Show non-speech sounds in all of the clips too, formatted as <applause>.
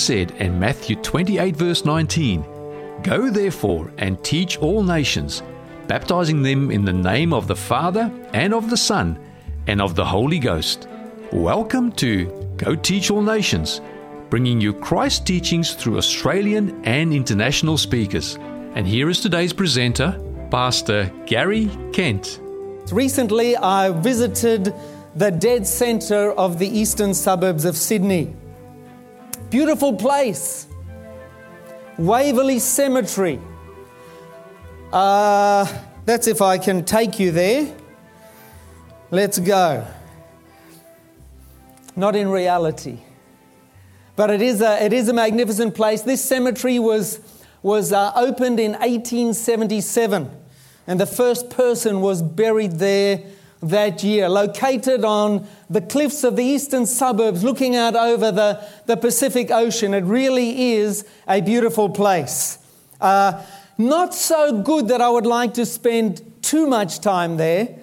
said in Matthew 28, verse 19 Go therefore and teach all nations, baptizing them in the name of the Father and of the Son and of the Holy Ghost. Welcome to Go Teach All Nations, bringing you Christ teachings through Australian and international speakers. And here is today's presenter, Pastor Gary Kent. Recently, I visited the dead centre of the eastern suburbs of Sydney. Beautiful place. Waverley Cemetery. Uh, that's if I can take you there. Let's go. Not in reality. But it is a, it is a magnificent place. This cemetery was, was uh, opened in 1877, and the first person was buried there that year, located on the cliffs of the eastern suburbs, looking out over the, the Pacific Ocean. It really is a beautiful place. Uh, not so good that I would like to spend too much time there,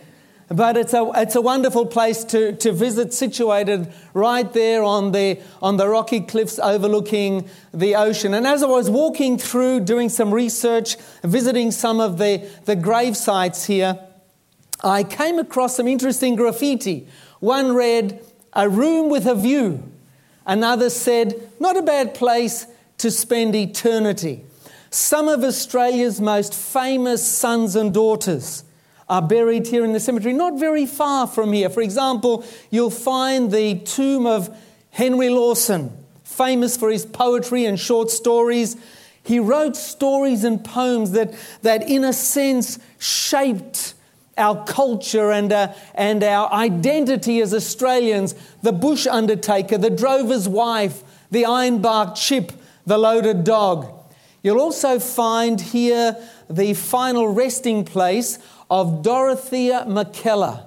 but it's a, it's a wonderful place to, to visit, situated right there on the, on the rocky cliffs overlooking the ocean. And as I was walking through, doing some research, visiting some of the, the grave sites here, I came across some interesting graffiti. One read, A room with a view. Another said, Not a bad place to spend eternity. Some of Australia's most famous sons and daughters are buried here in the cemetery, not very far from here. For example, you'll find the tomb of Henry Lawson, famous for his poetry and short stories. He wrote stories and poems that, that in a sense, shaped our culture and, uh, and our identity as Australians the bush undertaker, the drover's wife, the ironbark chip, the loaded dog. You'll also find here the final resting place of Dorothea Mackellar.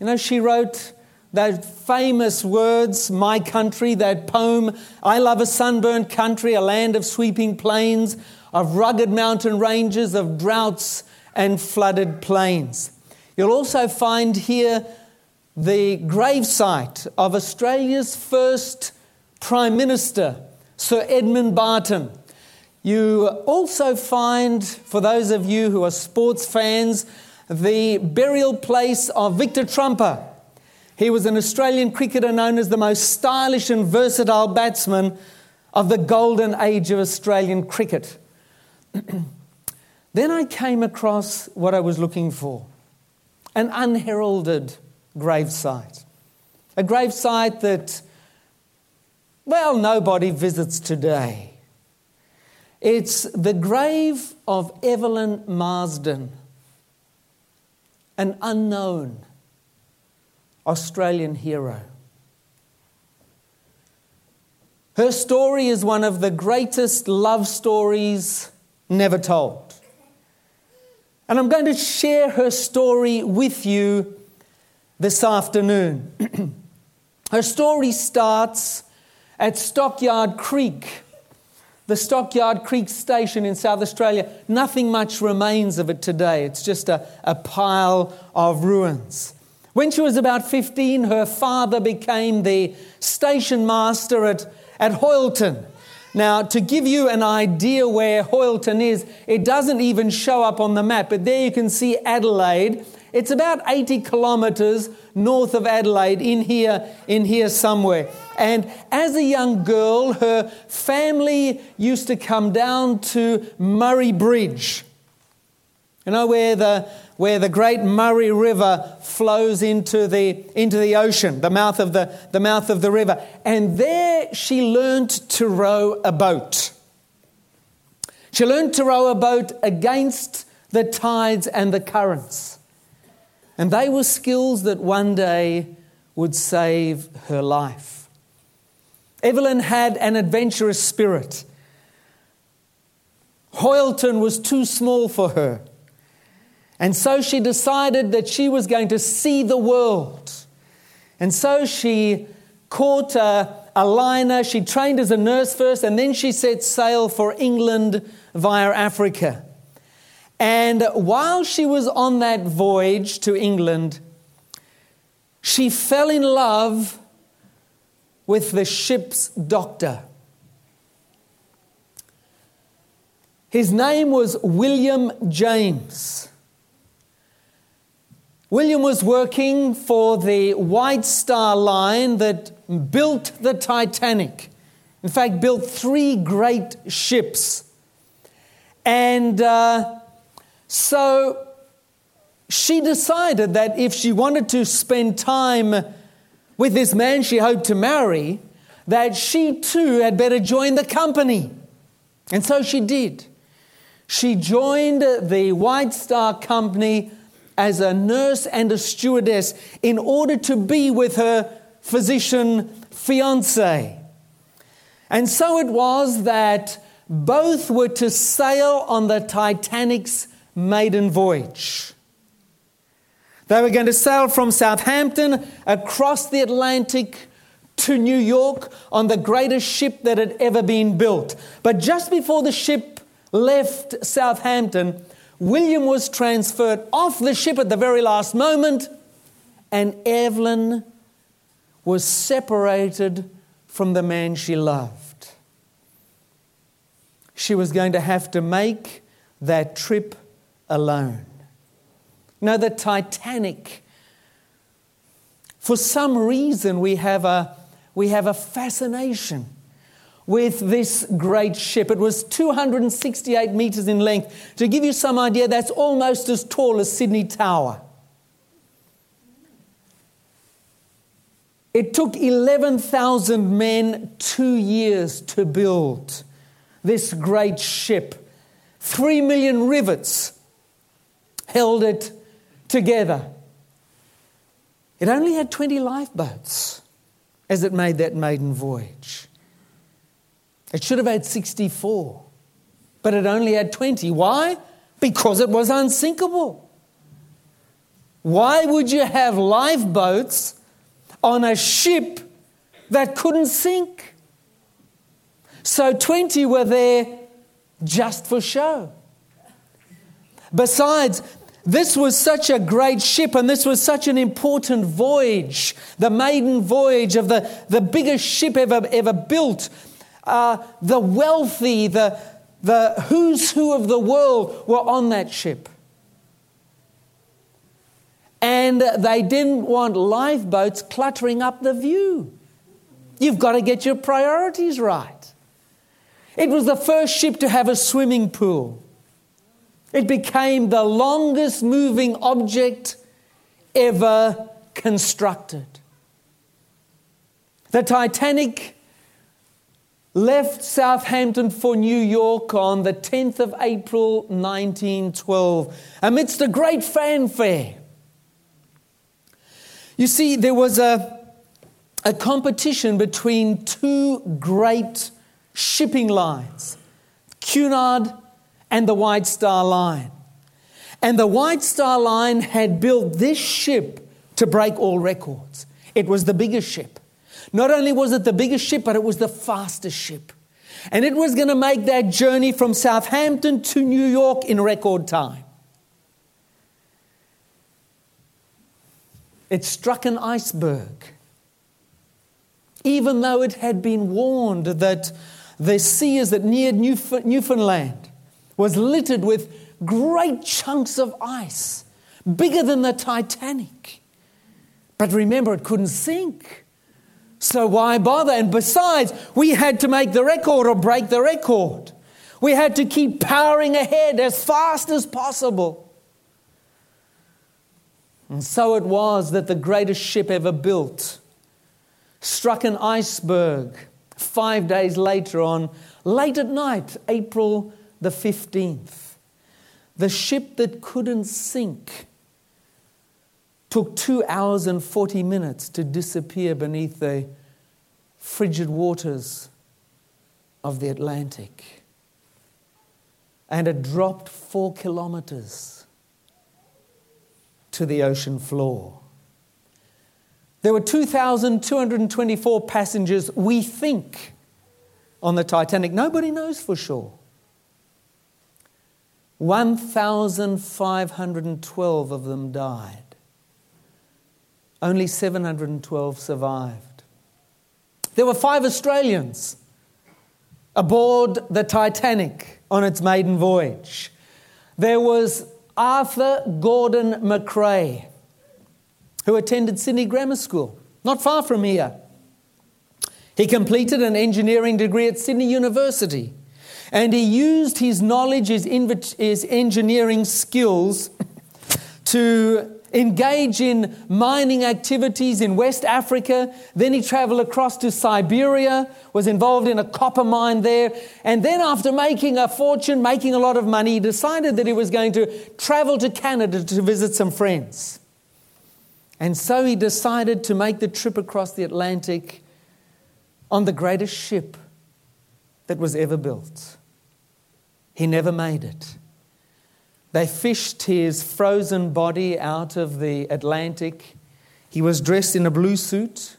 You know, she wrote those famous words, My Country, that poem, I love a sunburned country, a land of sweeping plains, of rugged mountain ranges, of droughts and flooded plains. You'll also find here the gravesite of Australia's first Prime Minister, Sir Edmund Barton. You also find, for those of you who are sports fans, the burial place of Victor Trumper. He was an Australian cricketer known as the most stylish and versatile batsman of the golden age of Australian cricket. <clears throat> then I came across what I was looking for an unheralded gravesite. A gravesite that, well, nobody visits today. It's the grave of Evelyn Marsden, an unknown Australian hero. Her story is one of the greatest love stories never told. And I'm going to share her story with you this afternoon. <clears throat> her story starts at Stockyard Creek, the Stockyard Creek station in South Australia. Nothing much remains of it today, it's just a, a pile of ruins. When she was about 15, her father became the station master at, at Hoyleton. Now, to give you an idea where Hoyleton is, it doesn't even show up on the map, but there you can see Adelaide. It's about 80 kilometres north of Adelaide, in here, in here somewhere. And as a young girl, her family used to come down to Murray Bridge. You know where the where the great Murray River flows into the, into the ocean, the mouth, of the, the mouth of the river. And there she learned to row a boat. She learned to row a boat against the tides and the currents. And they were skills that one day would save her life. Evelyn had an adventurous spirit. Hoyleton was too small for her. And so she decided that she was going to see the world. And so she caught a, a, liner. She trained as a nurse first, and then she set sail for England via Africa. And while she was on that voyage to England, she fell in love with the ship's doctor. His name was William James. William was working for the White Star Line that built the Titanic. In fact, built three great ships. And uh, so she decided that if she wanted to spend time with this man she hoped to marry, that she too had better join the company. And so she did. She joined the White Star Company as a nurse and a stewardess in order to be with her physician fiance. And so it was that both were to sail on the Titanic's maiden voyage. They were going to sail from Southampton across the Atlantic to New York on the greatest ship that had ever been built. But just before the ship left Southampton, William was transferred off the ship at the very last moment, and Evelyn was separated from the man she loved. She was going to have to make that trip alone. Now, the Titanic, for some reason, we have a, we have a fascination with this great ship. It was 268 meters in length. To give you some idea, that's almost as tall as Sydney Tower. It took 11,000 men two years to build this great ship. Three million rivets held it together. It only had 20 lifeboats as it made that maiden voyage. It should have had 64, but it only had 20. Why? Because it was unsinkable. Why would you have lifeboats on a ship that couldn't sink? So 20 were there just for show. Besides, this was such a great ship and this was such an important voyage, the maiden voyage of the, the biggest ship ever, ever built uh, the wealthy, the, the who's who of the world were on that ship. And they didn't want lifeboats cluttering up the view. You've got to get your priorities right. It was the first ship to have a swimming pool. It became the longest moving object ever constructed. The Titanic left Southampton for New York on the 10th of April 1912 amidst a great fanfare. You see, there was a, a competition between two great shipping lines, Cunard and the White Star Line. And the White Star Line had built this ship to break all records. It was the biggest ship. Not only was it the biggest ship, but it was the fastest ship. And it was going to make that journey from Southampton to New York in record time. It struck an iceberg. Even though it had been warned that the seas that neared Newfoundland was littered with great chunks of ice, bigger than the Titanic. But remember, it couldn't sink. So why bother? And besides, we had to make the record or break the record. We had to keep powering ahead as fast as possible. And so it was that the greatest ship ever built struck an iceberg five days later on, late at night, April the 15th. The ship that couldn't sink took two hours and 40 minutes to disappear beneath the frigid waters of the Atlantic. And it dropped four kilometers to the ocean floor. There were 2,224 passengers, we think, on the Titanic. Nobody knows for sure. 1,512 of them died. Only 712 survived. There were five Australians aboard the Titanic on its maiden voyage. There was Arthur Gordon McCrae, who attended Sydney Grammar School, not far from here. He completed an engineering degree at Sydney University, and he used his knowledge, his, his engineering skills, to engage in mining activities in West Africa. Then he traveled across to Siberia, was involved in a copper mine there. And then, after making a fortune, making a lot of money, he decided that he was going to travel to Canada to visit some friends. And so he decided to make the trip across the Atlantic on the greatest ship that was ever built. He never made it. They fished his frozen body out of the Atlantic. He was dressed in a blue suit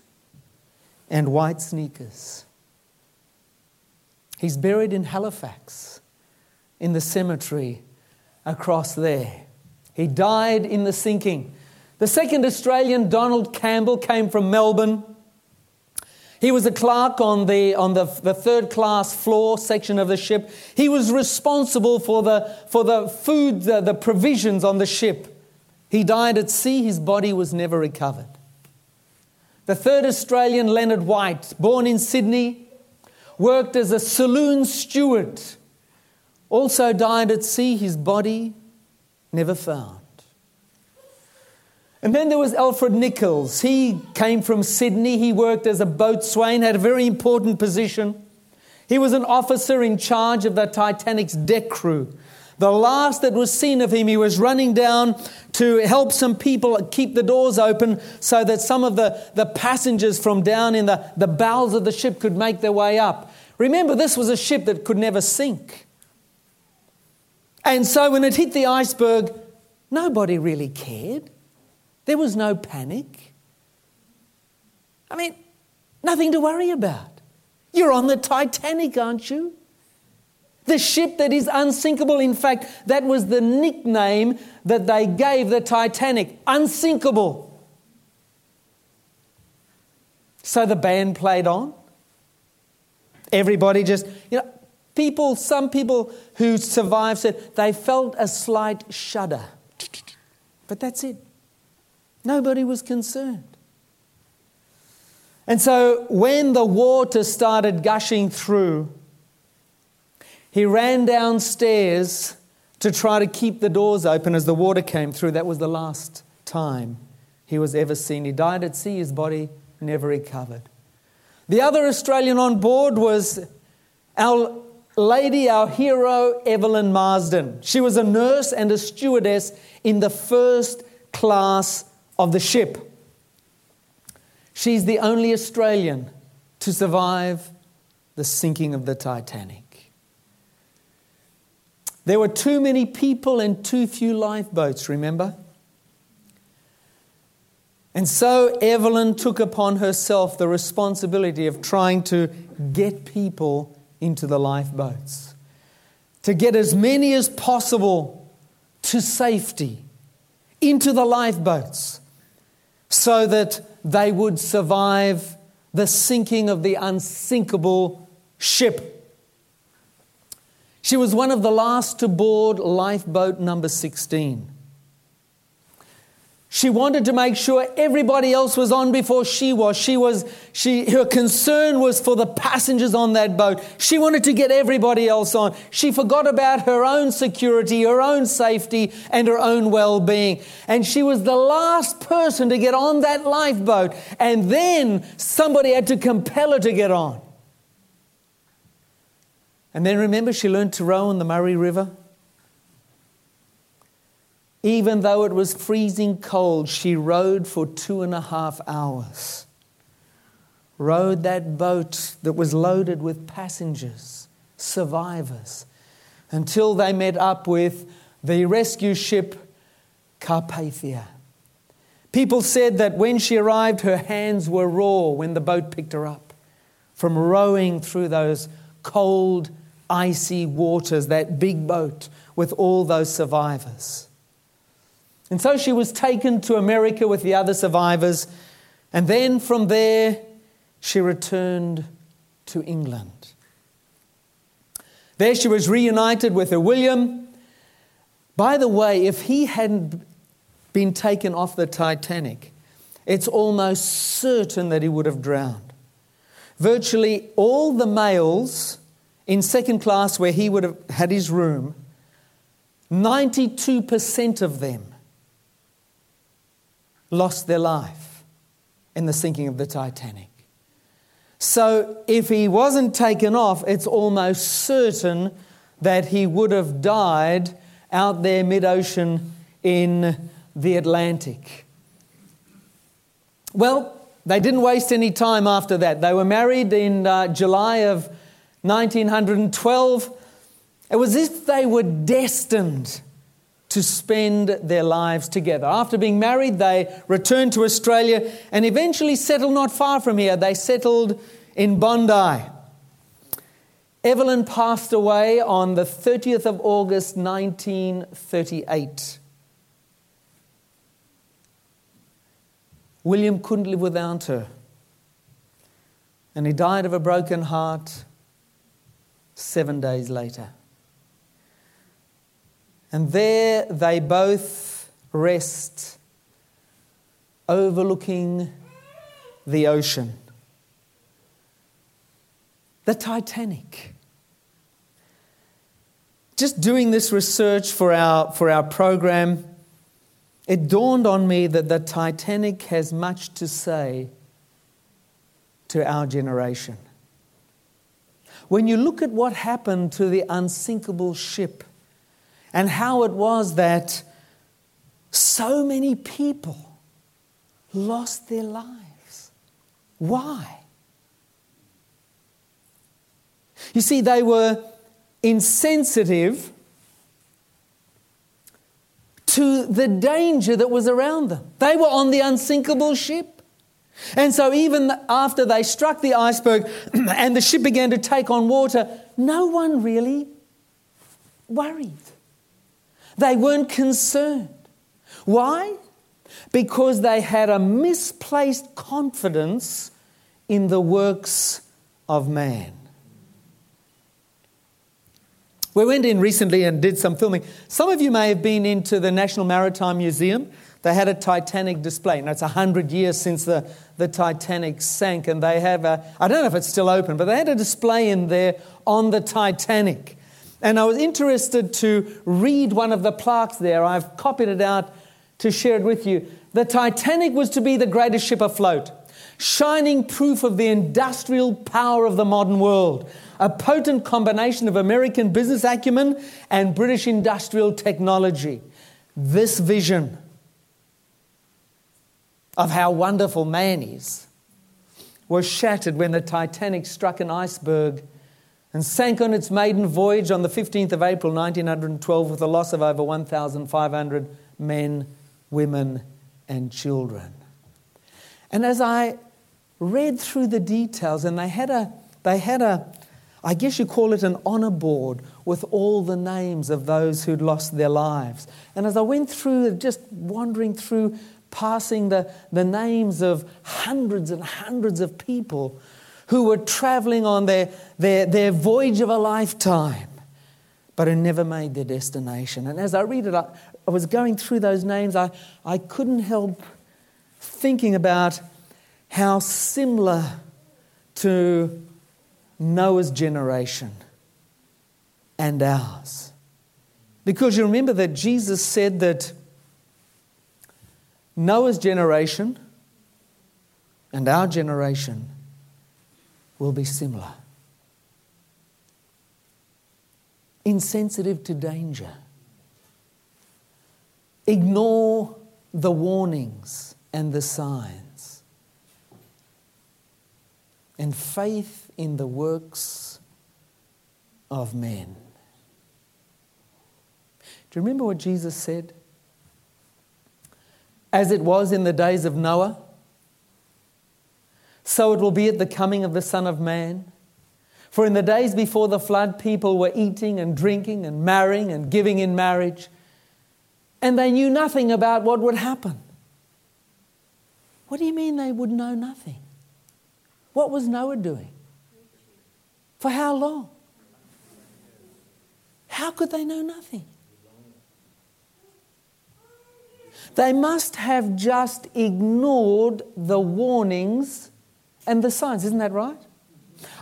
and white sneakers. He's buried in Halifax in the cemetery across there. He died in the sinking. The second Australian, Donald Campbell, came from Melbourne. He was a clerk on the, on the, the third class floor section of the ship. He was responsible for the, for the food, the, the provisions on the ship. He died at sea, his body was never recovered. The third Australian, Leonard White, born in Sydney, worked as a saloon steward, also died at sea, his body never found. And then there was Alfred Nichols. He came from Sydney. He worked as a boatswain, had a very important position. He was an officer in charge of the Titanic's deck crew. The last that was seen of him, he was running down to help some people keep the doors open so that some of the, the passengers from down in the, the bowels of the ship could make their way up. Remember, this was a ship that could never sink. And so when it hit the iceberg, nobody really cared. There was no panic. I mean, nothing to worry about. You're on the Titanic, aren't you? The ship that is unsinkable. In fact, that was the nickname that they gave the Titanic unsinkable. So the band played on. Everybody just, you know, people, some people who survived said they felt a slight shudder. But that's it. Nobody was concerned. And so when the water started gushing through, he ran downstairs to try to keep the doors open as the water came through. That was the last time he was ever seen. He died at sea, his body never recovered. The other Australian on board was our lady, our hero, Evelyn Marsden. She was a nurse and a stewardess in the first class of the ship. She's the only Australian to survive the sinking of the Titanic. There were too many people and too few lifeboats, remember? And so Evelyn took upon herself the responsibility of trying to get people into the lifeboats, to get as many as possible to safety, into the lifeboats so that they would survive the sinking of the unsinkable ship. She was one of the last to board lifeboat number 16. She wanted to make sure everybody else was on before she was. She was she her concern was for the passengers on that boat. She wanted to get everybody else on. She forgot about her own security, her own safety, and her own well-being. And she was the last person to get on that lifeboat. And then somebody had to compel her to get on. And then remember she learned to row in the Murray River. Even though it was freezing cold, she rowed for two and a half hours. Rowed that boat that was loaded with passengers, survivors, until they met up with the rescue ship Carpathia. People said that when she arrived, her hands were raw when the boat picked her up from rowing through those cold, icy waters, that big boat with all those survivors. And so she was taken to America with the other survivors, and then from there she returned to England. There she was reunited with her William. By the way, if he hadn't been taken off the Titanic, it's almost certain that he would have drowned. Virtually all the males in second class, where he would have had his room, 92% of them lost their life in the sinking of the Titanic. So, if he wasn't taken off, it's almost certain that he would have died out there mid ocean in the Atlantic. Well, they didn't waste any time after that. They were married in uh, July of 1912. It was as if they were destined to spend their lives together. After being married, they returned to Australia and eventually settled not far from here. They settled in Bondi. Evelyn passed away on the 30th of August 1938. William couldn't live without her. And he died of a broken heart seven days later. And there they both rest, overlooking the ocean. The Titanic. Just doing this research for our, for our program, it dawned on me that the Titanic has much to say to our generation. When you look at what happened to the unsinkable ship and how it was that so many people lost their lives. Why? You see, they were insensitive to the danger that was around them. They were on the unsinkable ship. And so, even after they struck the iceberg <clears throat> and the ship began to take on water, no one really worried. They weren't concerned. Why? Because they had a misplaced confidence in the works of man. We went in recently and did some filming. Some of you may have been into the National Maritime Museum. They had a Titanic display. Now, it's 100 years since the, the Titanic sank, and they have a, I don't know if it's still open, but they had a display in there on the Titanic. And I was interested to read one of the plaques there. I've copied it out to share it with you. The Titanic was to be the greatest ship afloat, shining proof of the industrial power of the modern world a potent combination of American business acumen and British industrial technology. This vision of how wonderful man is was shattered when the Titanic struck an iceberg and sank on its maiden voyage on the 15th of April 1912 with a loss of over 1,500 men, women, and children. And as I read through the details, and they had a, they had a, I guess you call it an honor board with all the names of those who'd lost their lives. And as I went through, just wandering through, passing the, the names of hundreds and hundreds of people who were traveling on their, their, their voyage of a lifetime, but who never made their destination. And as I read it, I, I was going through those names, I, I couldn't help thinking about how similar to Noah's generation and ours. Because you remember that Jesus said that Noah's generation and our generation will be similar. Insensitive to danger. Ignore the warnings and the signs. And faith in the works of men. Do you remember what Jesus said? As it was in the days of Noah, so it will be at the coming of the Son of Man. For in the days before the flood, people were eating and drinking and marrying and giving in marriage, and they knew nothing about what would happen. What do you mean they would know nothing? What was Noah doing? For how long? How could they know nothing? They must have just ignored the warnings and the signs. Isn't that right?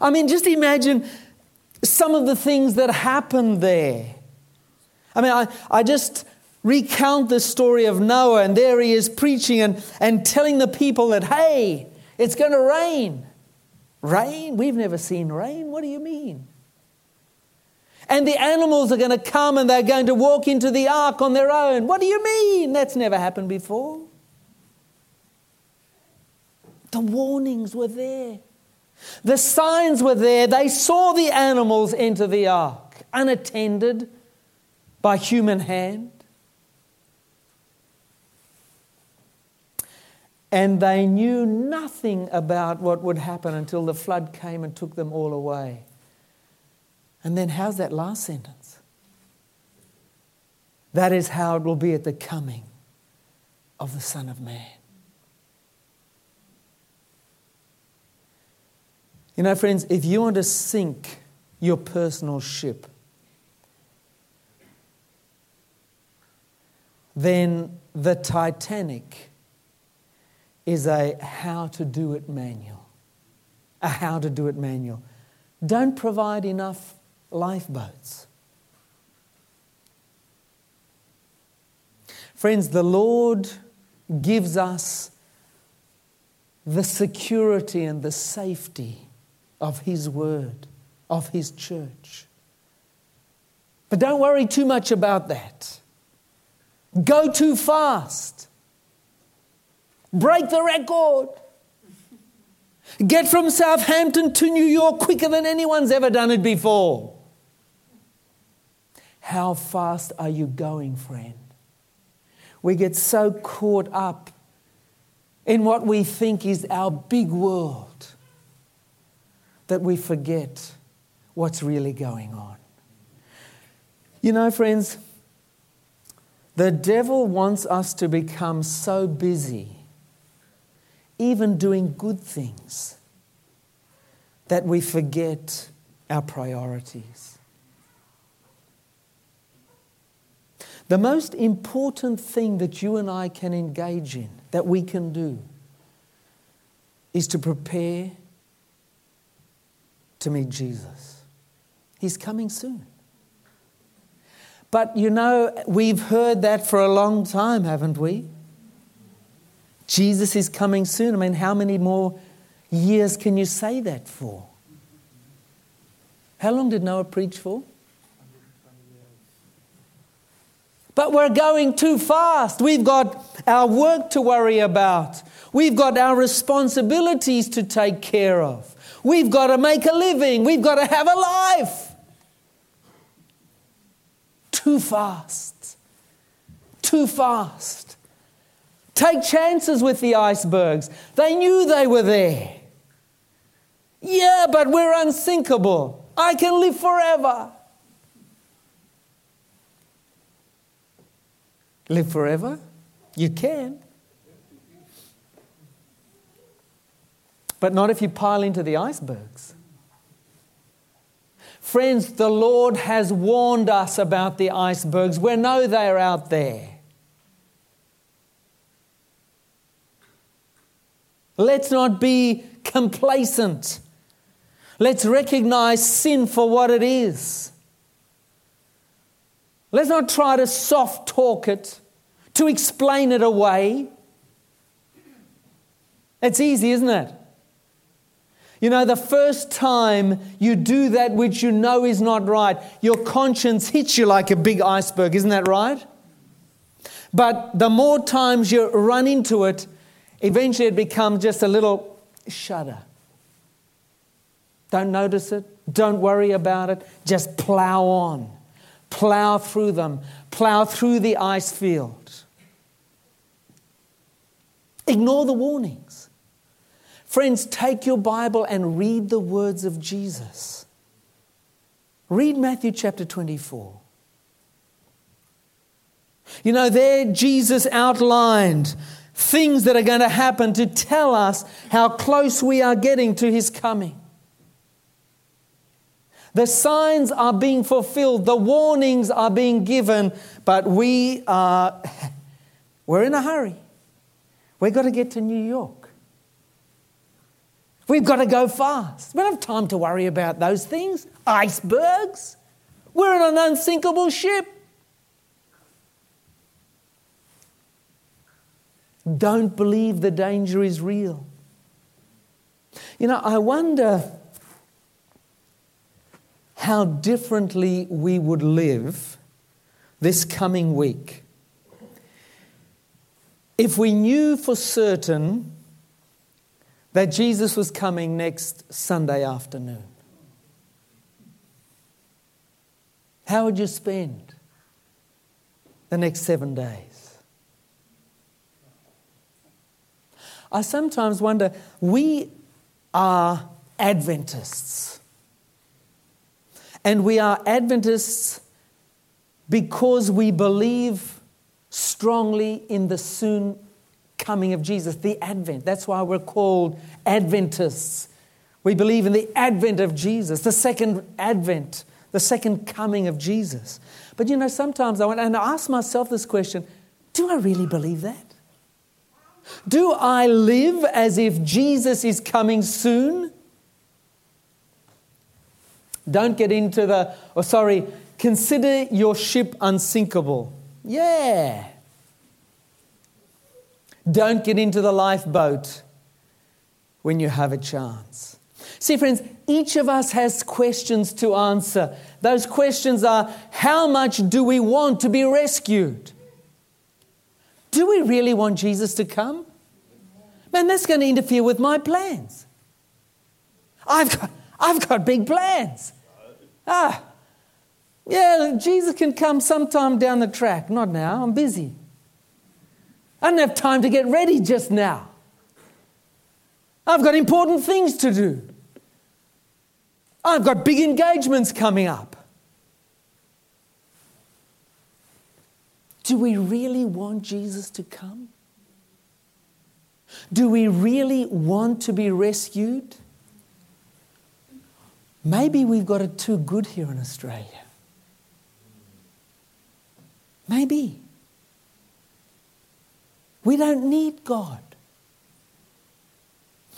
I mean, just imagine some of the things that happened there. I mean, I, I just recount the story of Noah, and there he is preaching and, and telling the people that, hey, it's going to rain. Rain? We've never seen rain. What do you mean? And the animals are going to come and they're going to walk into the ark on their own. What do you mean? That's never happened before. The warnings were there. The signs were there. They saw the animals enter the ark unattended by human hand. And they knew nothing about what would happen until the flood came and took them all away. And then, how's that last sentence? That is how it will be at the coming of the Son of Man. You know, friends, if you want to sink your personal ship, then the Titanic is a how to do it manual. A how to do it manual. Don't provide enough lifeboats. Friends, the Lord gives us the security and the safety of His Word, of His church. But don't worry too much about that. Go too fast. Break the record. Get from Southampton to New York quicker than anyone's ever done it before. How fast are you going, friend? We get so caught up in what we think is our big world that we forget what's really going on. You know, friends, the devil wants us to become so busy, even doing good things, that we forget our priorities. The most important thing that you and I can engage in, that we can do, is to prepare to meet Jesus. He's coming soon. But you know, we've heard that for a long time, haven't we? Jesus is coming soon. I mean, how many more years can you say that for? How long did Noah preach for? But we're going too fast. We've got our work to worry about. We've got our responsibilities to take care of. We've got to make a living. We've got to have a life. Too fast. Too fast. Take chances with the icebergs. They knew they were there. Yeah, but we're unsinkable. I can live forever. live forever? You can. But not if you pile into the icebergs. Friends, the Lord has warned us about the icebergs. We know they're out there. Let's not be complacent. Let's recognize sin for what it is. Let's not try to soft talk it to explain it away. It's easy, isn't it? You know, the first time you do that which you know is not right, your conscience hits you like a big iceberg, isn't that right? But the more times you run into it, eventually it becomes just a little shudder. Don't notice it, don't worry about it, just plow on, plow through them, plow through the ice field. Ignore the warnings. Friends, take your Bible and read the words of Jesus. Read Matthew chapter 24. You know, there Jesus outlined things that are going to happen to tell us how close we are getting to his coming. The signs are being fulfilled, the warnings are being given, but we are <laughs> we're in a hurry. We've got to get to New York. We've got to go fast. We don't have time to worry about those things. Icebergs. We're in an unsinkable ship. Don't believe the danger is real. You know, I wonder how differently we would live this coming week if we knew for certain that Jesus was coming next Sunday afternoon. How would you spend the next seven days? I sometimes wonder, we are Adventists. And we are Adventists because we believe strongly in the soon coming of Jesus, the Advent. That's why we're called Adventists. We believe in the advent of Jesus, the second advent, the second coming of Jesus. But you know, sometimes I went and I ask myself this question do I really believe that? Do I live as if Jesus is coming soon? Don't get into the, or oh, sorry, consider your ship unsinkable. Yeah. Don't get into the lifeboat when you have a chance. See, friends, each of us has questions to answer. Those questions are how much do we want to be rescued? Do we really want Jesus to come? Man, that's going to interfere with my plans. I've got, I've got big plans. Ah, yeah, Jesus can come sometime down the track. Not now, I'm busy. I don't have time to get ready just now. I've got important things to do. I've got big engagements coming up. Do we really want Jesus to come? Do we really want to be rescued? Maybe we've got it too good here in Australia. Maybe. We don't need God.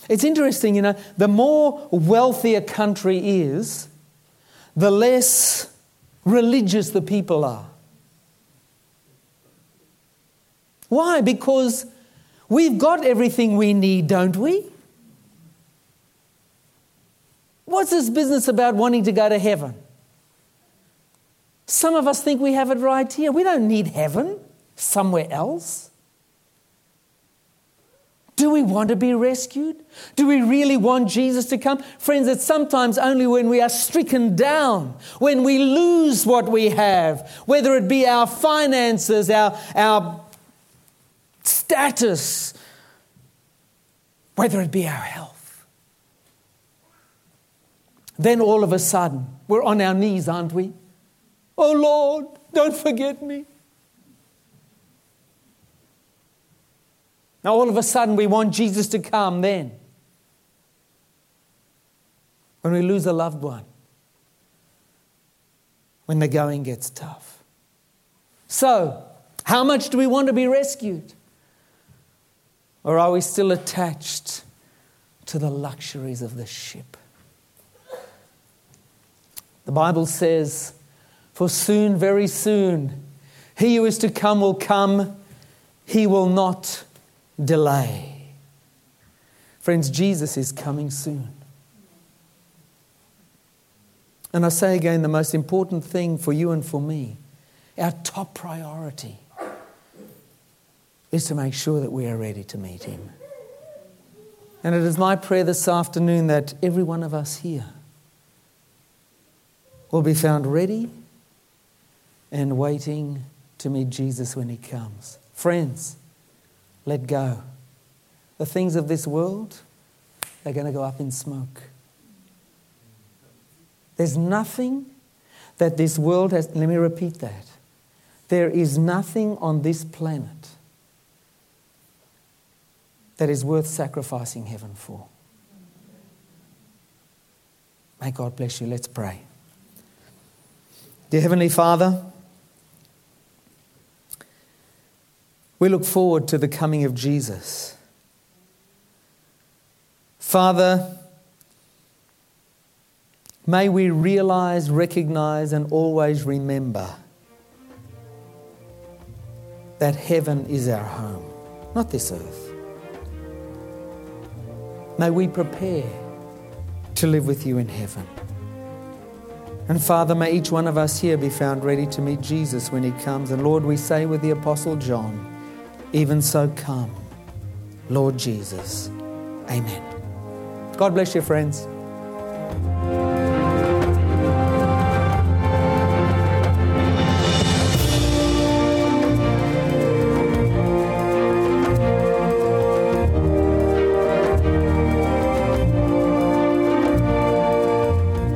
It's interesting, you know, the more wealthy a country is, the less religious the people are. Why? Because we've got everything we need, don't we? What's this business about wanting to go to heaven? Some of us think we have it right here. We don't need heaven somewhere else. Do we want to be rescued? Do we really want Jesus to come? Friends, it's sometimes only when we are stricken down, when we lose what we have, whether it be our finances, our, our status, whether it be our health. Then all of a sudden, we're on our knees, aren't we? Oh Lord, don't forget me. Now, all of a sudden, we want Jesus to come then. When we lose a loved one, when the going gets tough. So, how much do we want to be rescued? Or are we still attached to the luxuries of the ship? The Bible says, For soon, very soon, he who is to come will come, he will not delay. Friends, Jesus is coming soon. And I say again, the most important thing for you and for me, our top priority, is to make sure that we are ready to meet Him. And it is my prayer this afternoon that every one of us here will be found ready and waiting to meet Jesus when He comes. Friends, let go. The things of this world, they're going to go up in smoke. There's nothing that this world has, let me repeat that. There is nothing on this planet that is worth sacrificing heaven for. May God bless you. Let's pray. Dear Heavenly Father, we look forward to the coming of Jesus. Father, may we realize, recognize, and always remember that heaven is our home, not this earth. May we prepare to live with you in heaven. And Father, may each one of us here be found ready to meet Jesus when he comes. And Lord, we say with the Apostle John, even so come, Lord Jesus. Amen. God bless you, friends.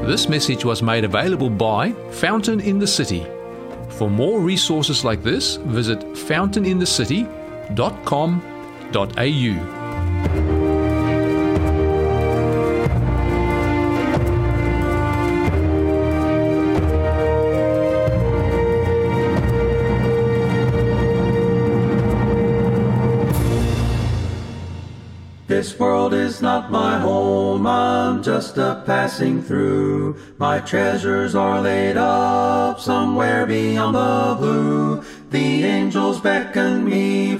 This message was made available by Fountain in the City. For more resources like this, visit fountaininthecity.com.au. This world is not my home, I'm just a passing through. My treasures are laid up somewhere beyond the blue. The angels beckon me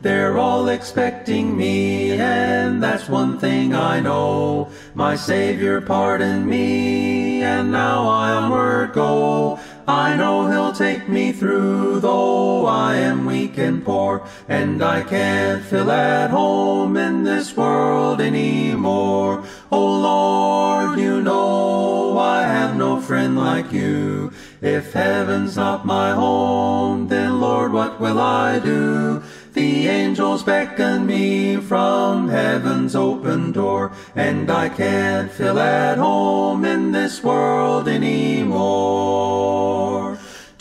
They're all expecting me, and that's one thing I know. My Savior pardoned me, and now I onward go. I know he'll take me through, though I am weak and poor, and I can't feel at home in this world anymore. Oh Lord, you know I have no friend like you. If heaven's not my home, then Lord, what will I do? The angels beckon me from heaven's open door, and I can't feel at home in this world anymore.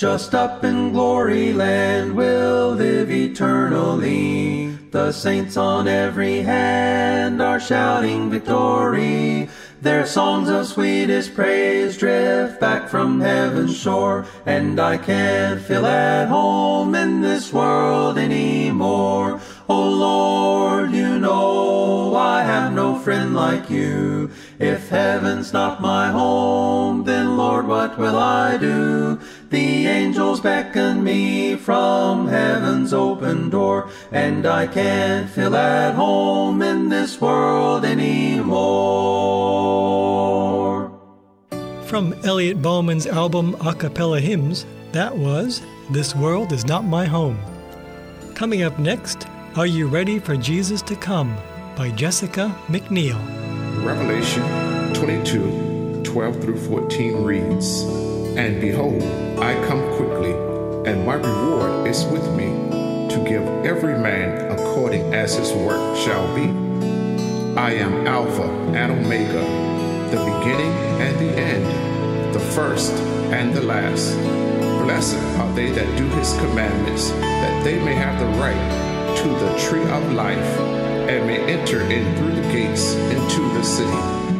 Just up in glory land we'll live eternally. The saints on every hand are shouting victory. Their songs of sweetest praise drift back from heaven's shore, and I can't feel at home in this world anymore. Oh Lord, you know I have no friend like you. If heaven's not my home, then Lord, what will I do? The angels beckon me from heaven's open door, and I can't feel at home in this world anymore. From Elliot Bowman's album A Cappella Hymns, that was This World Is Not My Home. Coming up next, Are You Ready for Jesus to Come? by Jessica McNeil. Revelation 22 12 through 14 reads, And behold, I come quickly, and my reward is with me, to give every man according as his work shall be. I am Alpha and Omega, the beginning and the end, the first and the last. Blessed are they that do his commandments, that they may have the right to the tree of life, and may enter in through the gates into the city.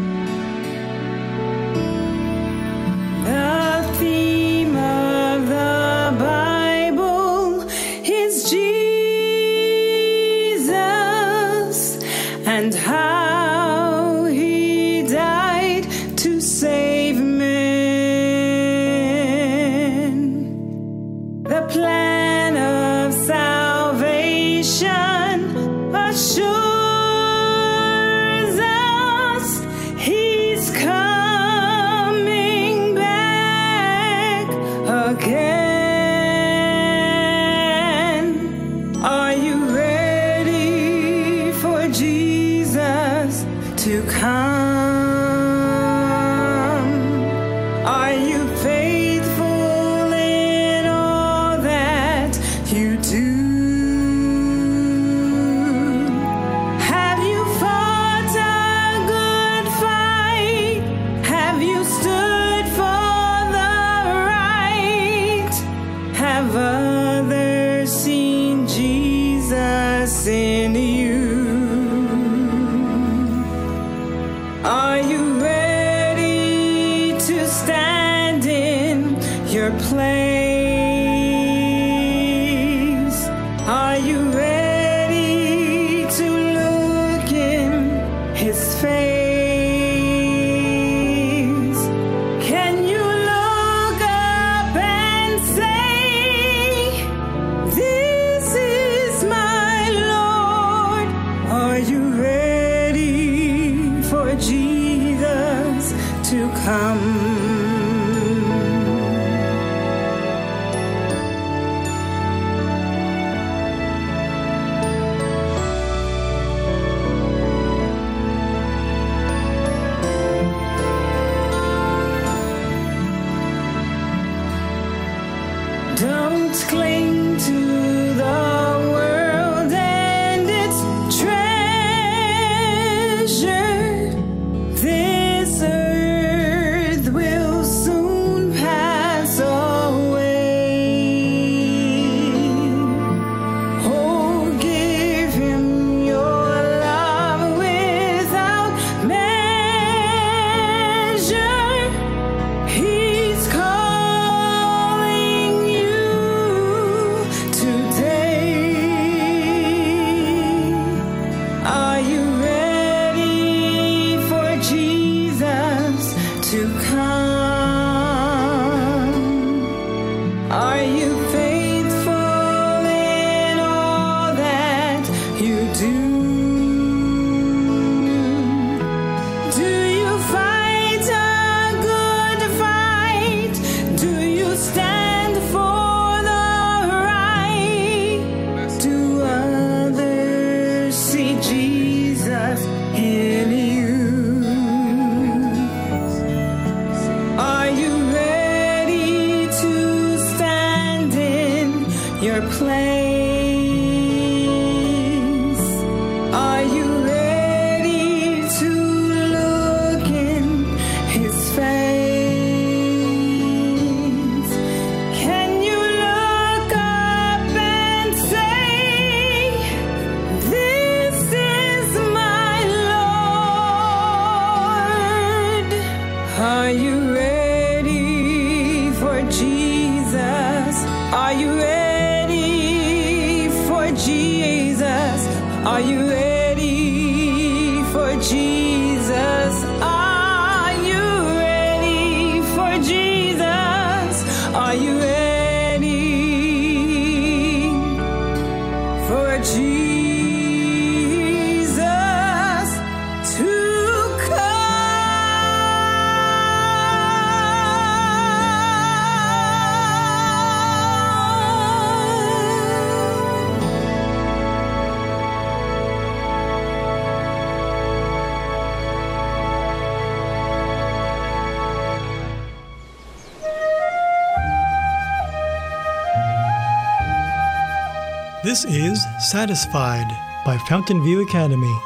This is Satisfied by Fountain View Academy.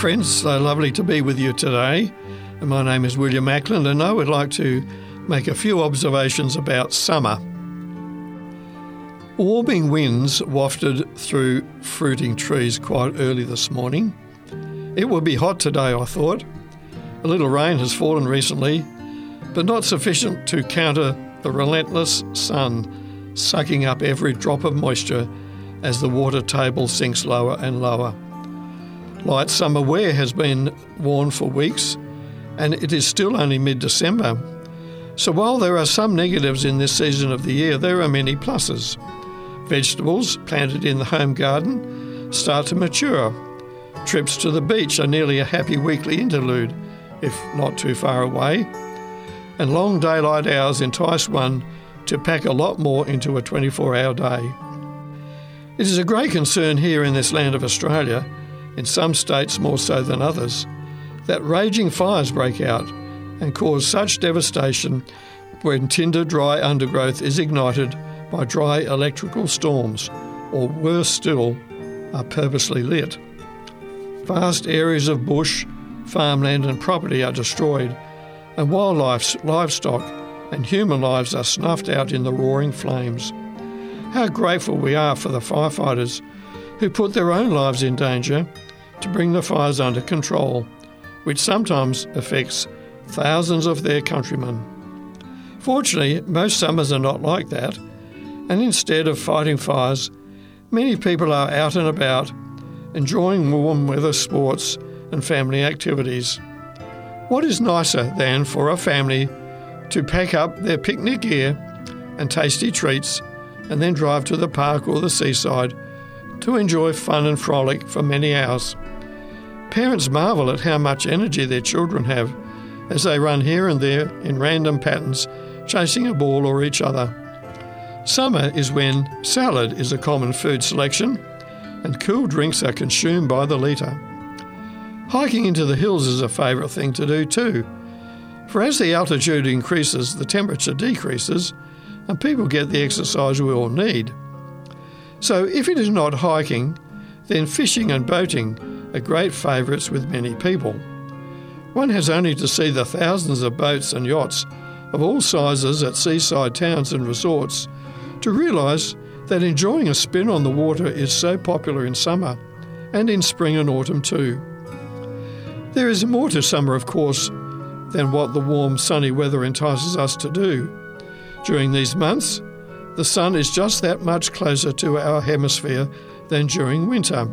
Friends. So lovely to be with you today. My name is William Ackland, and I would like to make a few observations about summer. Warming winds wafted through fruiting trees quite early this morning. It will be hot today, I thought. A little rain has fallen recently, but not sufficient to counter the relentless sun sucking up every drop of moisture as the water table sinks lower and lower. Light summer wear has been worn for weeks, and it is still only mid December. So while there are some negatives in this season of the year, there are many pluses. Vegetables planted in the home garden start to mature. Trips to the beach are nearly a happy weekly interlude, if not too far away. And long daylight hours entice one to pack a lot more into a 24 hour day. It is a great concern here in this land of Australia, in some states more so than others, that raging fires break out and cause such devastation when tinder dry undergrowth is ignited by dry electrical storms, or worse still, are purposely lit. Vast areas of bush, farmland, and property are destroyed, and wildlife, livestock, and human lives are snuffed out in the roaring flames. How grateful we are for the firefighters who put their own lives in danger to bring the fires under control, which sometimes affects thousands of their countrymen. Fortunately, most summers are not like that, and instead of fighting fires, many people are out and about, enjoying warm weather sports and family activities. What is nicer than for a family to pack up their picnic gear and tasty treats and then drive to the park or the seaside to enjoy fun and frolic for many hours? Parents marvel at how much energy their children have as they run here and there in random patterns, chasing a ball or each other. Summer is when salad is a common food selection and cool drinks are consumed by the litre. Hiking into the hills is a favourite thing to do too, for as the altitude increases, the temperature decreases and people get the exercise we all need. So, if it is not hiking, then fishing and boating are great favourites with many people. One has only to see the thousands of boats and yachts of all sizes at seaside towns and resorts to realise that enjoying a spin on the water is so popular in summer and in spring and autumn too. There is more to summer, of course, than what the warm, sunny weather entices us to do. During these months, the sun is just that much closer to our hemisphere than during winter.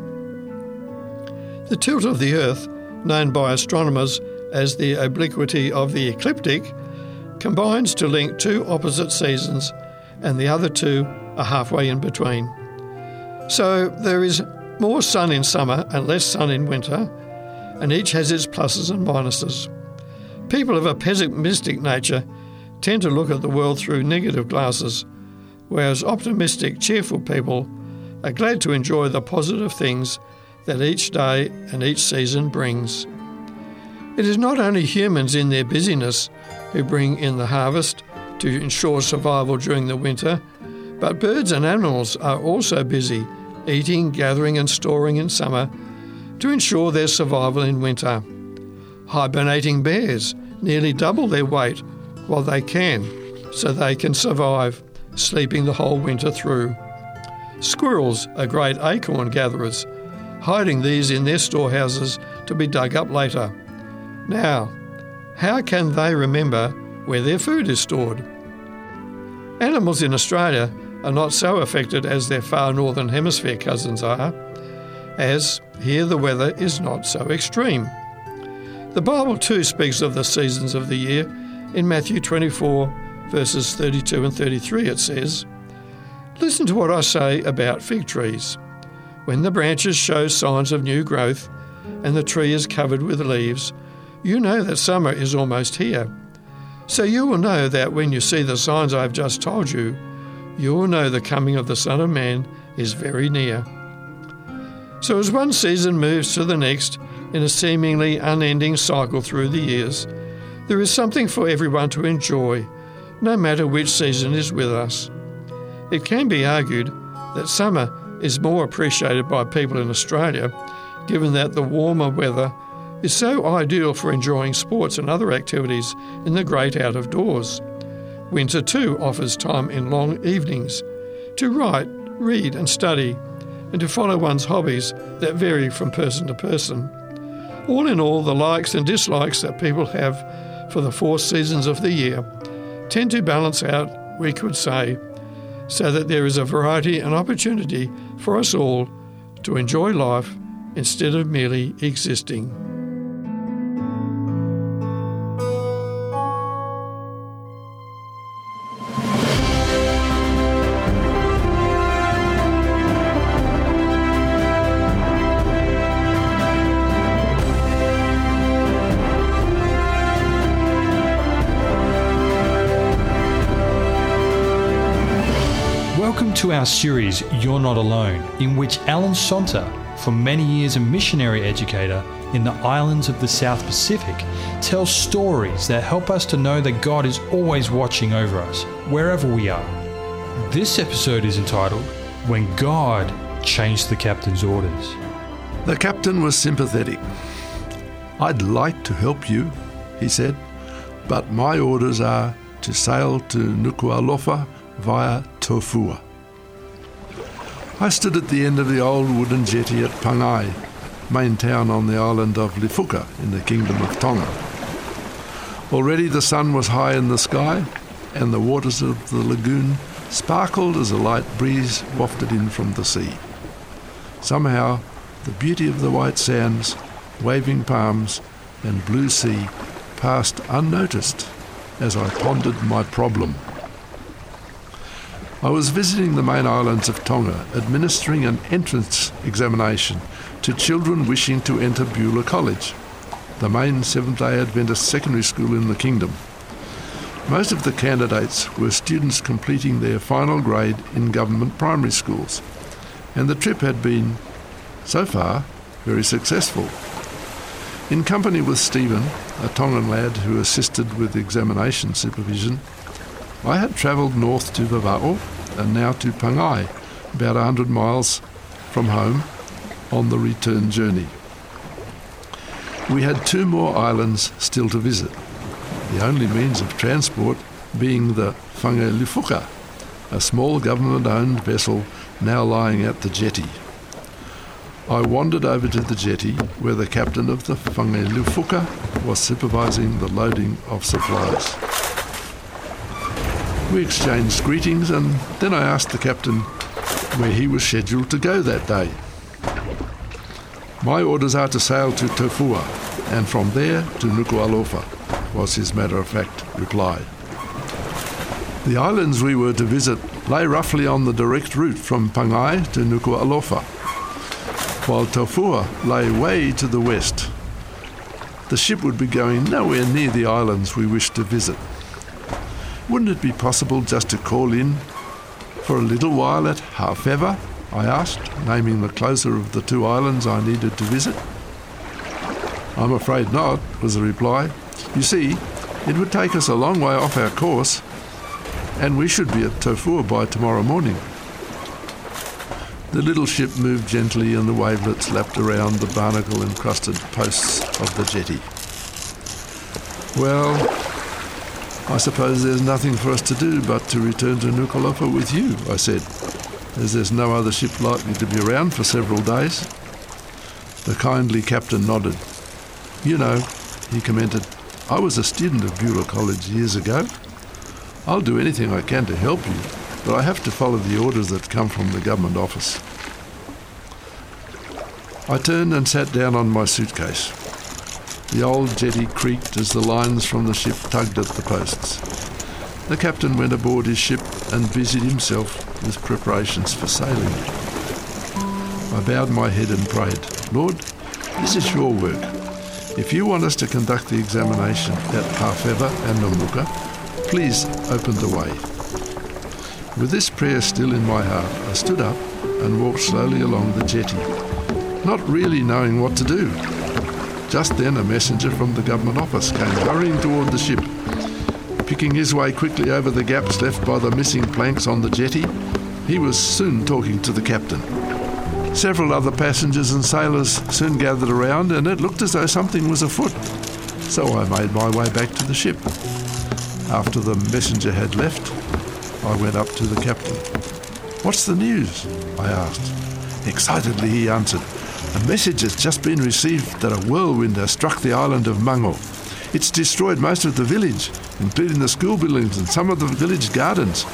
The tilt of the Earth, known by astronomers as the obliquity of the ecliptic, combines to link two opposite seasons, and the other two are halfway in between. So there is more sun in summer and less sun in winter, and each has its pluses and minuses. People of a pessimistic nature tend to look at the world through negative glasses, whereas optimistic, cheerful people are glad to enjoy the positive things that each day and each season brings. It is not only humans in their busyness who bring in the harvest to ensure survival during the winter, but birds and animals are also busy eating, gathering, and storing in summer to ensure their survival in winter. Hibernating bears nearly double their weight while they can, so they can survive, sleeping the whole winter through. Squirrels are great acorn gatherers, hiding these in their storehouses to be dug up later. Now, how can they remember where their food is stored? Animals in Australia are not so affected as their far northern hemisphere cousins are, as here the weather is not so extreme. The Bible too speaks of the seasons of the year. In Matthew 24, verses 32 and 33, it says, Listen to what I say about fig trees. When the branches show signs of new growth and the tree is covered with leaves, you know that summer is almost here. So you will know that when you see the signs I have just told you, you will know the coming of the Son of Man is very near. So, as one season moves to the next in a seemingly unending cycle through the years, there is something for everyone to enjoy, no matter which season is with us. It can be argued that summer is more appreciated by people in Australia, given that the warmer weather is so ideal for enjoying sports and other activities in the great out of doors. Winter too offers time in long evenings to write, read, and study, and to follow one's hobbies that vary from person to person. All in all, the likes and dislikes that people have for the four seasons of the year tend to balance out, we could say, so that there is a variety and opportunity for us all to enjoy life instead of merely existing. Our series You're Not Alone, in which Alan Sonter, for many years a missionary educator in the islands of the South Pacific, tells stories that help us to know that God is always watching over us, wherever we are. This episode is entitled When God Changed the Captain's Orders. The captain was sympathetic. I'd like to help you, he said, but my orders are to sail to Nuku'alofa via Tofua. I stood at the end of the old wooden jetty at Pangai, main town on the island of Lifuka in the Kingdom of Tonga. Already the sun was high in the sky, and the waters of the lagoon sparkled as a light breeze wafted in from the sea. Somehow, the beauty of the white sands, waving palms, and blue sea passed unnoticed as I pondered my problem. I was visiting the main islands of Tonga, administering an entrance examination to children wishing to enter Beulah College, the main Seventh day Adventist secondary school in the kingdom. Most of the candidates were students completing their final grade in government primary schools, and the trip had been, so far, very successful. In company with Stephen, a Tongan lad who assisted with examination supervision, I had travelled north to Vava'o and now to Pangai, about 100 miles from home, on the return journey. We had two more islands still to visit. the only means of transport being the Whangelufuka, a small government-owned vessel now lying at the jetty. I wandered over to the jetty where the captain of the Whangelufuka was supervising the loading of supplies. We exchanged greetings and then I asked the captain where he was scheduled to go that day. My orders are to sail to Tofua and from there to Nuku'alofa, was his matter of fact reply. The islands we were to visit lay roughly on the direct route from Pangai to Nuku'alofa, while Tofua lay way to the west. The ship would be going nowhere near the islands we wished to visit. Wouldn't it be possible just to call in for a little while at Hafeva? I asked, naming the closer of the two islands I needed to visit. I'm afraid not, was the reply. You see, it would take us a long way off our course, and we should be at Tofua by tomorrow morning. The little ship moved gently and the wavelets lapped around the barnacle encrusted posts of the jetty. Well, I suppose there's nothing for us to do but to return to Nuku'alofa with you, I said, as there's no other ship likely to be around for several days. The kindly captain nodded. You know, he commented, I was a student of Beulah College years ago. I'll do anything I can to help you, but I have to follow the orders that come from the government office. I turned and sat down on my suitcase. The old jetty creaked as the lines from the ship tugged at the posts. The captain went aboard his ship and busied himself with preparations for sailing. I bowed my head and prayed, Lord, this is your work. If you want us to conduct the examination at Hafeva and Namuka, please open the way. With this prayer still in my heart, I stood up and walked slowly along the jetty, not really knowing what to do. Just then, a messenger from the government office came hurrying toward the ship. Picking his way quickly over the gaps left by the missing planks on the jetty, he was soon talking to the captain. Several other passengers and sailors soon gathered around, and it looked as though something was afoot. So I made my way back to the ship. After the messenger had left, I went up to the captain. What's the news? I asked. Excitedly, he answered. A message has just been received that a whirlwind has struck the island of Mango. It's destroyed most of the village, including the school buildings and some of the village gardens.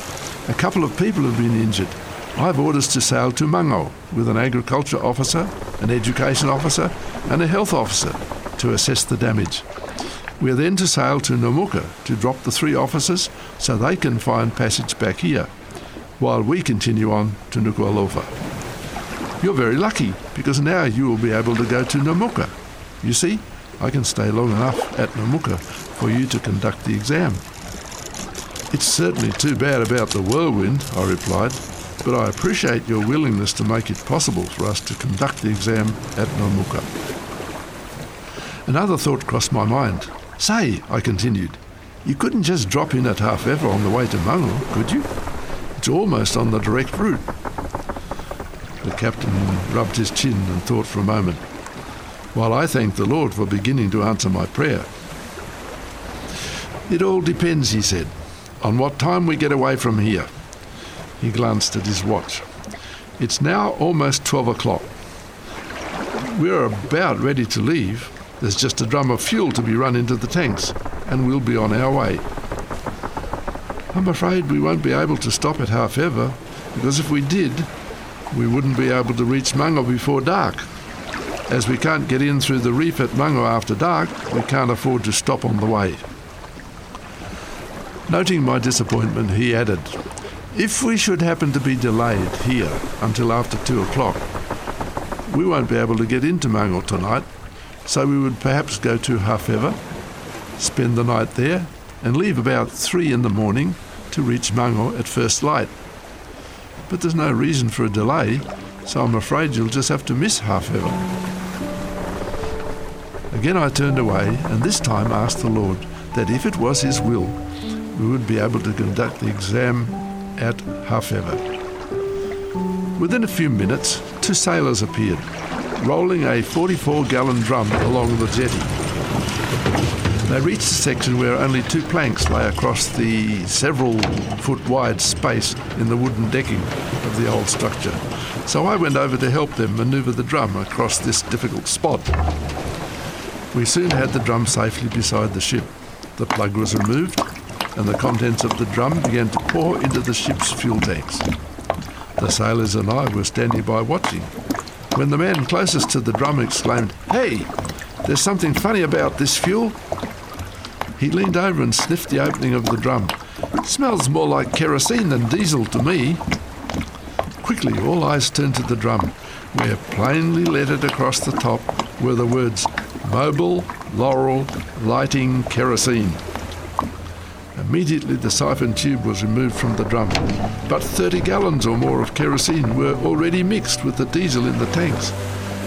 A couple of people have been injured. I've orders to sail to Mango with an agriculture officer, an education officer, and a health officer to assess the damage. We are then to sail to Namuka to drop the three officers so they can find passage back here, while we continue on to Nuku'alofa. You're very lucky because now you will be able to go to Namuka. You see, I can stay long enough at Namuka for you to conduct the exam. It's certainly too bad about the whirlwind, I replied, but I appreciate your willingness to make it possible for us to conduct the exam at Namuka. Another thought crossed my mind. Say, I continued, you couldn't just drop in at Hafeva on the way to Mango, could you? It's almost on the direct route. The captain rubbed his chin and thought for a moment, while I thanked the Lord for beginning to answer my prayer. It all depends, he said, on what time we get away from here. He glanced at his watch. It's now almost 12 o'clock. We're about ready to leave. There's just a drum of fuel to be run into the tanks, and we'll be on our way. I'm afraid we won't be able to stop at Hafeva, because if we did, we wouldn't be able to reach Mango before dark. As we can't get in through the reef at Mango after dark, we can't afford to stop on the way. Noting my disappointment, he added, If we should happen to be delayed here until after two o'clock, we won't be able to get into Mango tonight, so we would perhaps go to Hafeva, spend the night there, and leave about three in the morning to reach Mungo at first light. But there's no reason for a delay, so I'm afraid you'll just have to miss Hafeva. Again I turned away, and this time asked the Lord that if it was His will, we would be able to conduct the exam at Hafeva. Within a few minutes, two sailors appeared, rolling a 44 gallon drum along the jetty. They reached a section where only two planks lay across the several foot wide space in the wooden decking of the old structure. So I went over to help them manoeuvre the drum across this difficult spot. We soon had the drum safely beside the ship. The plug was removed, and the contents of the drum began to pour into the ship's fuel tanks. The sailors and I were standing by watching, when the man closest to the drum exclaimed, Hey, there's something funny about this fuel. He leaned over and sniffed the opening of the drum. Smells more like kerosene than diesel to me. Quickly, all eyes turned to the drum, where plainly lettered across the top were the words Mobil Laurel Lighting Kerosene. Immediately, the siphon tube was removed from the drum, but 30 gallons or more of kerosene were already mixed with the diesel in the tanks.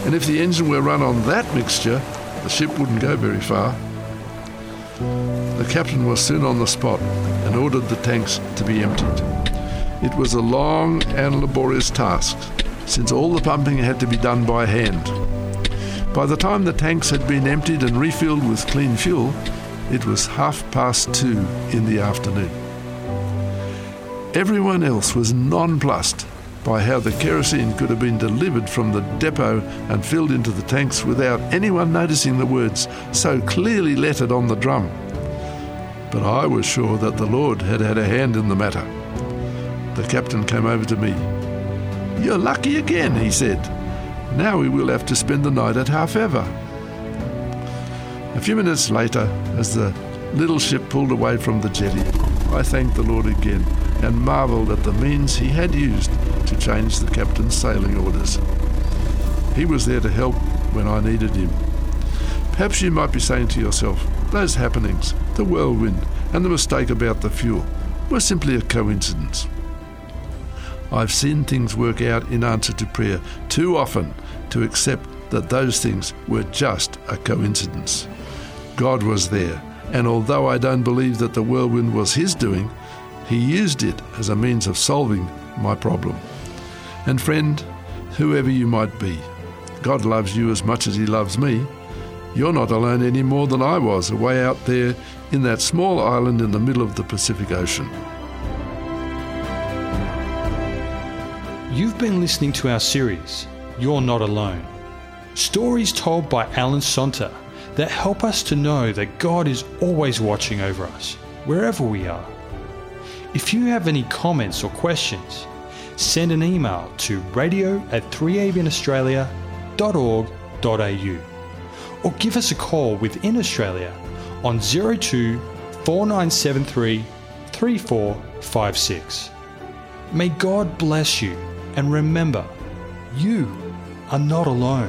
And if the engine were run on that mixture, the ship wouldn't go very far. The captain was soon on the spot and ordered the tanks to be emptied. It was a long and laborious task, since all the pumping had to be done by hand. By the time the tanks had been emptied and refilled with clean fuel, it was half past two in the afternoon. Everyone else was nonplussed by how the kerosene could have been delivered from the depot and filled into the tanks without anyone noticing the words so clearly lettered on the drum. But I was sure that the Lord had had a hand in the matter. The captain came over to me. You're lucky again, he said. Now we will have to spend the night at Hafeva. A few minutes later, as the little ship pulled away from the jetty, I thanked the Lord again and marvelled at the means he had used to change the captain's sailing orders. He was there to help when I needed him. Perhaps you might be saying to yourself, those happenings, the whirlwind, and the mistake about the fuel, were simply a coincidence. I've seen things work out in answer to prayer too often to accept that those things were just a coincidence. God was there, and although I don't believe that the whirlwind was His doing, He used it as a means of solving my problem. And friend, whoever you might be, God loves you as much as He loves me. You're not alone any more than I was away out there in that small island in the middle of the Pacific Ocean. You've been listening to our series, You're Not Alone. Stories told by Alan Sonter that help us to know that God is always watching over us, wherever we are. If you have any comments or questions, send an email to radio at 3abnaustralia.org.au or give us a call within Australia on 02 4973 3456. May God bless you and remember, you are not alone.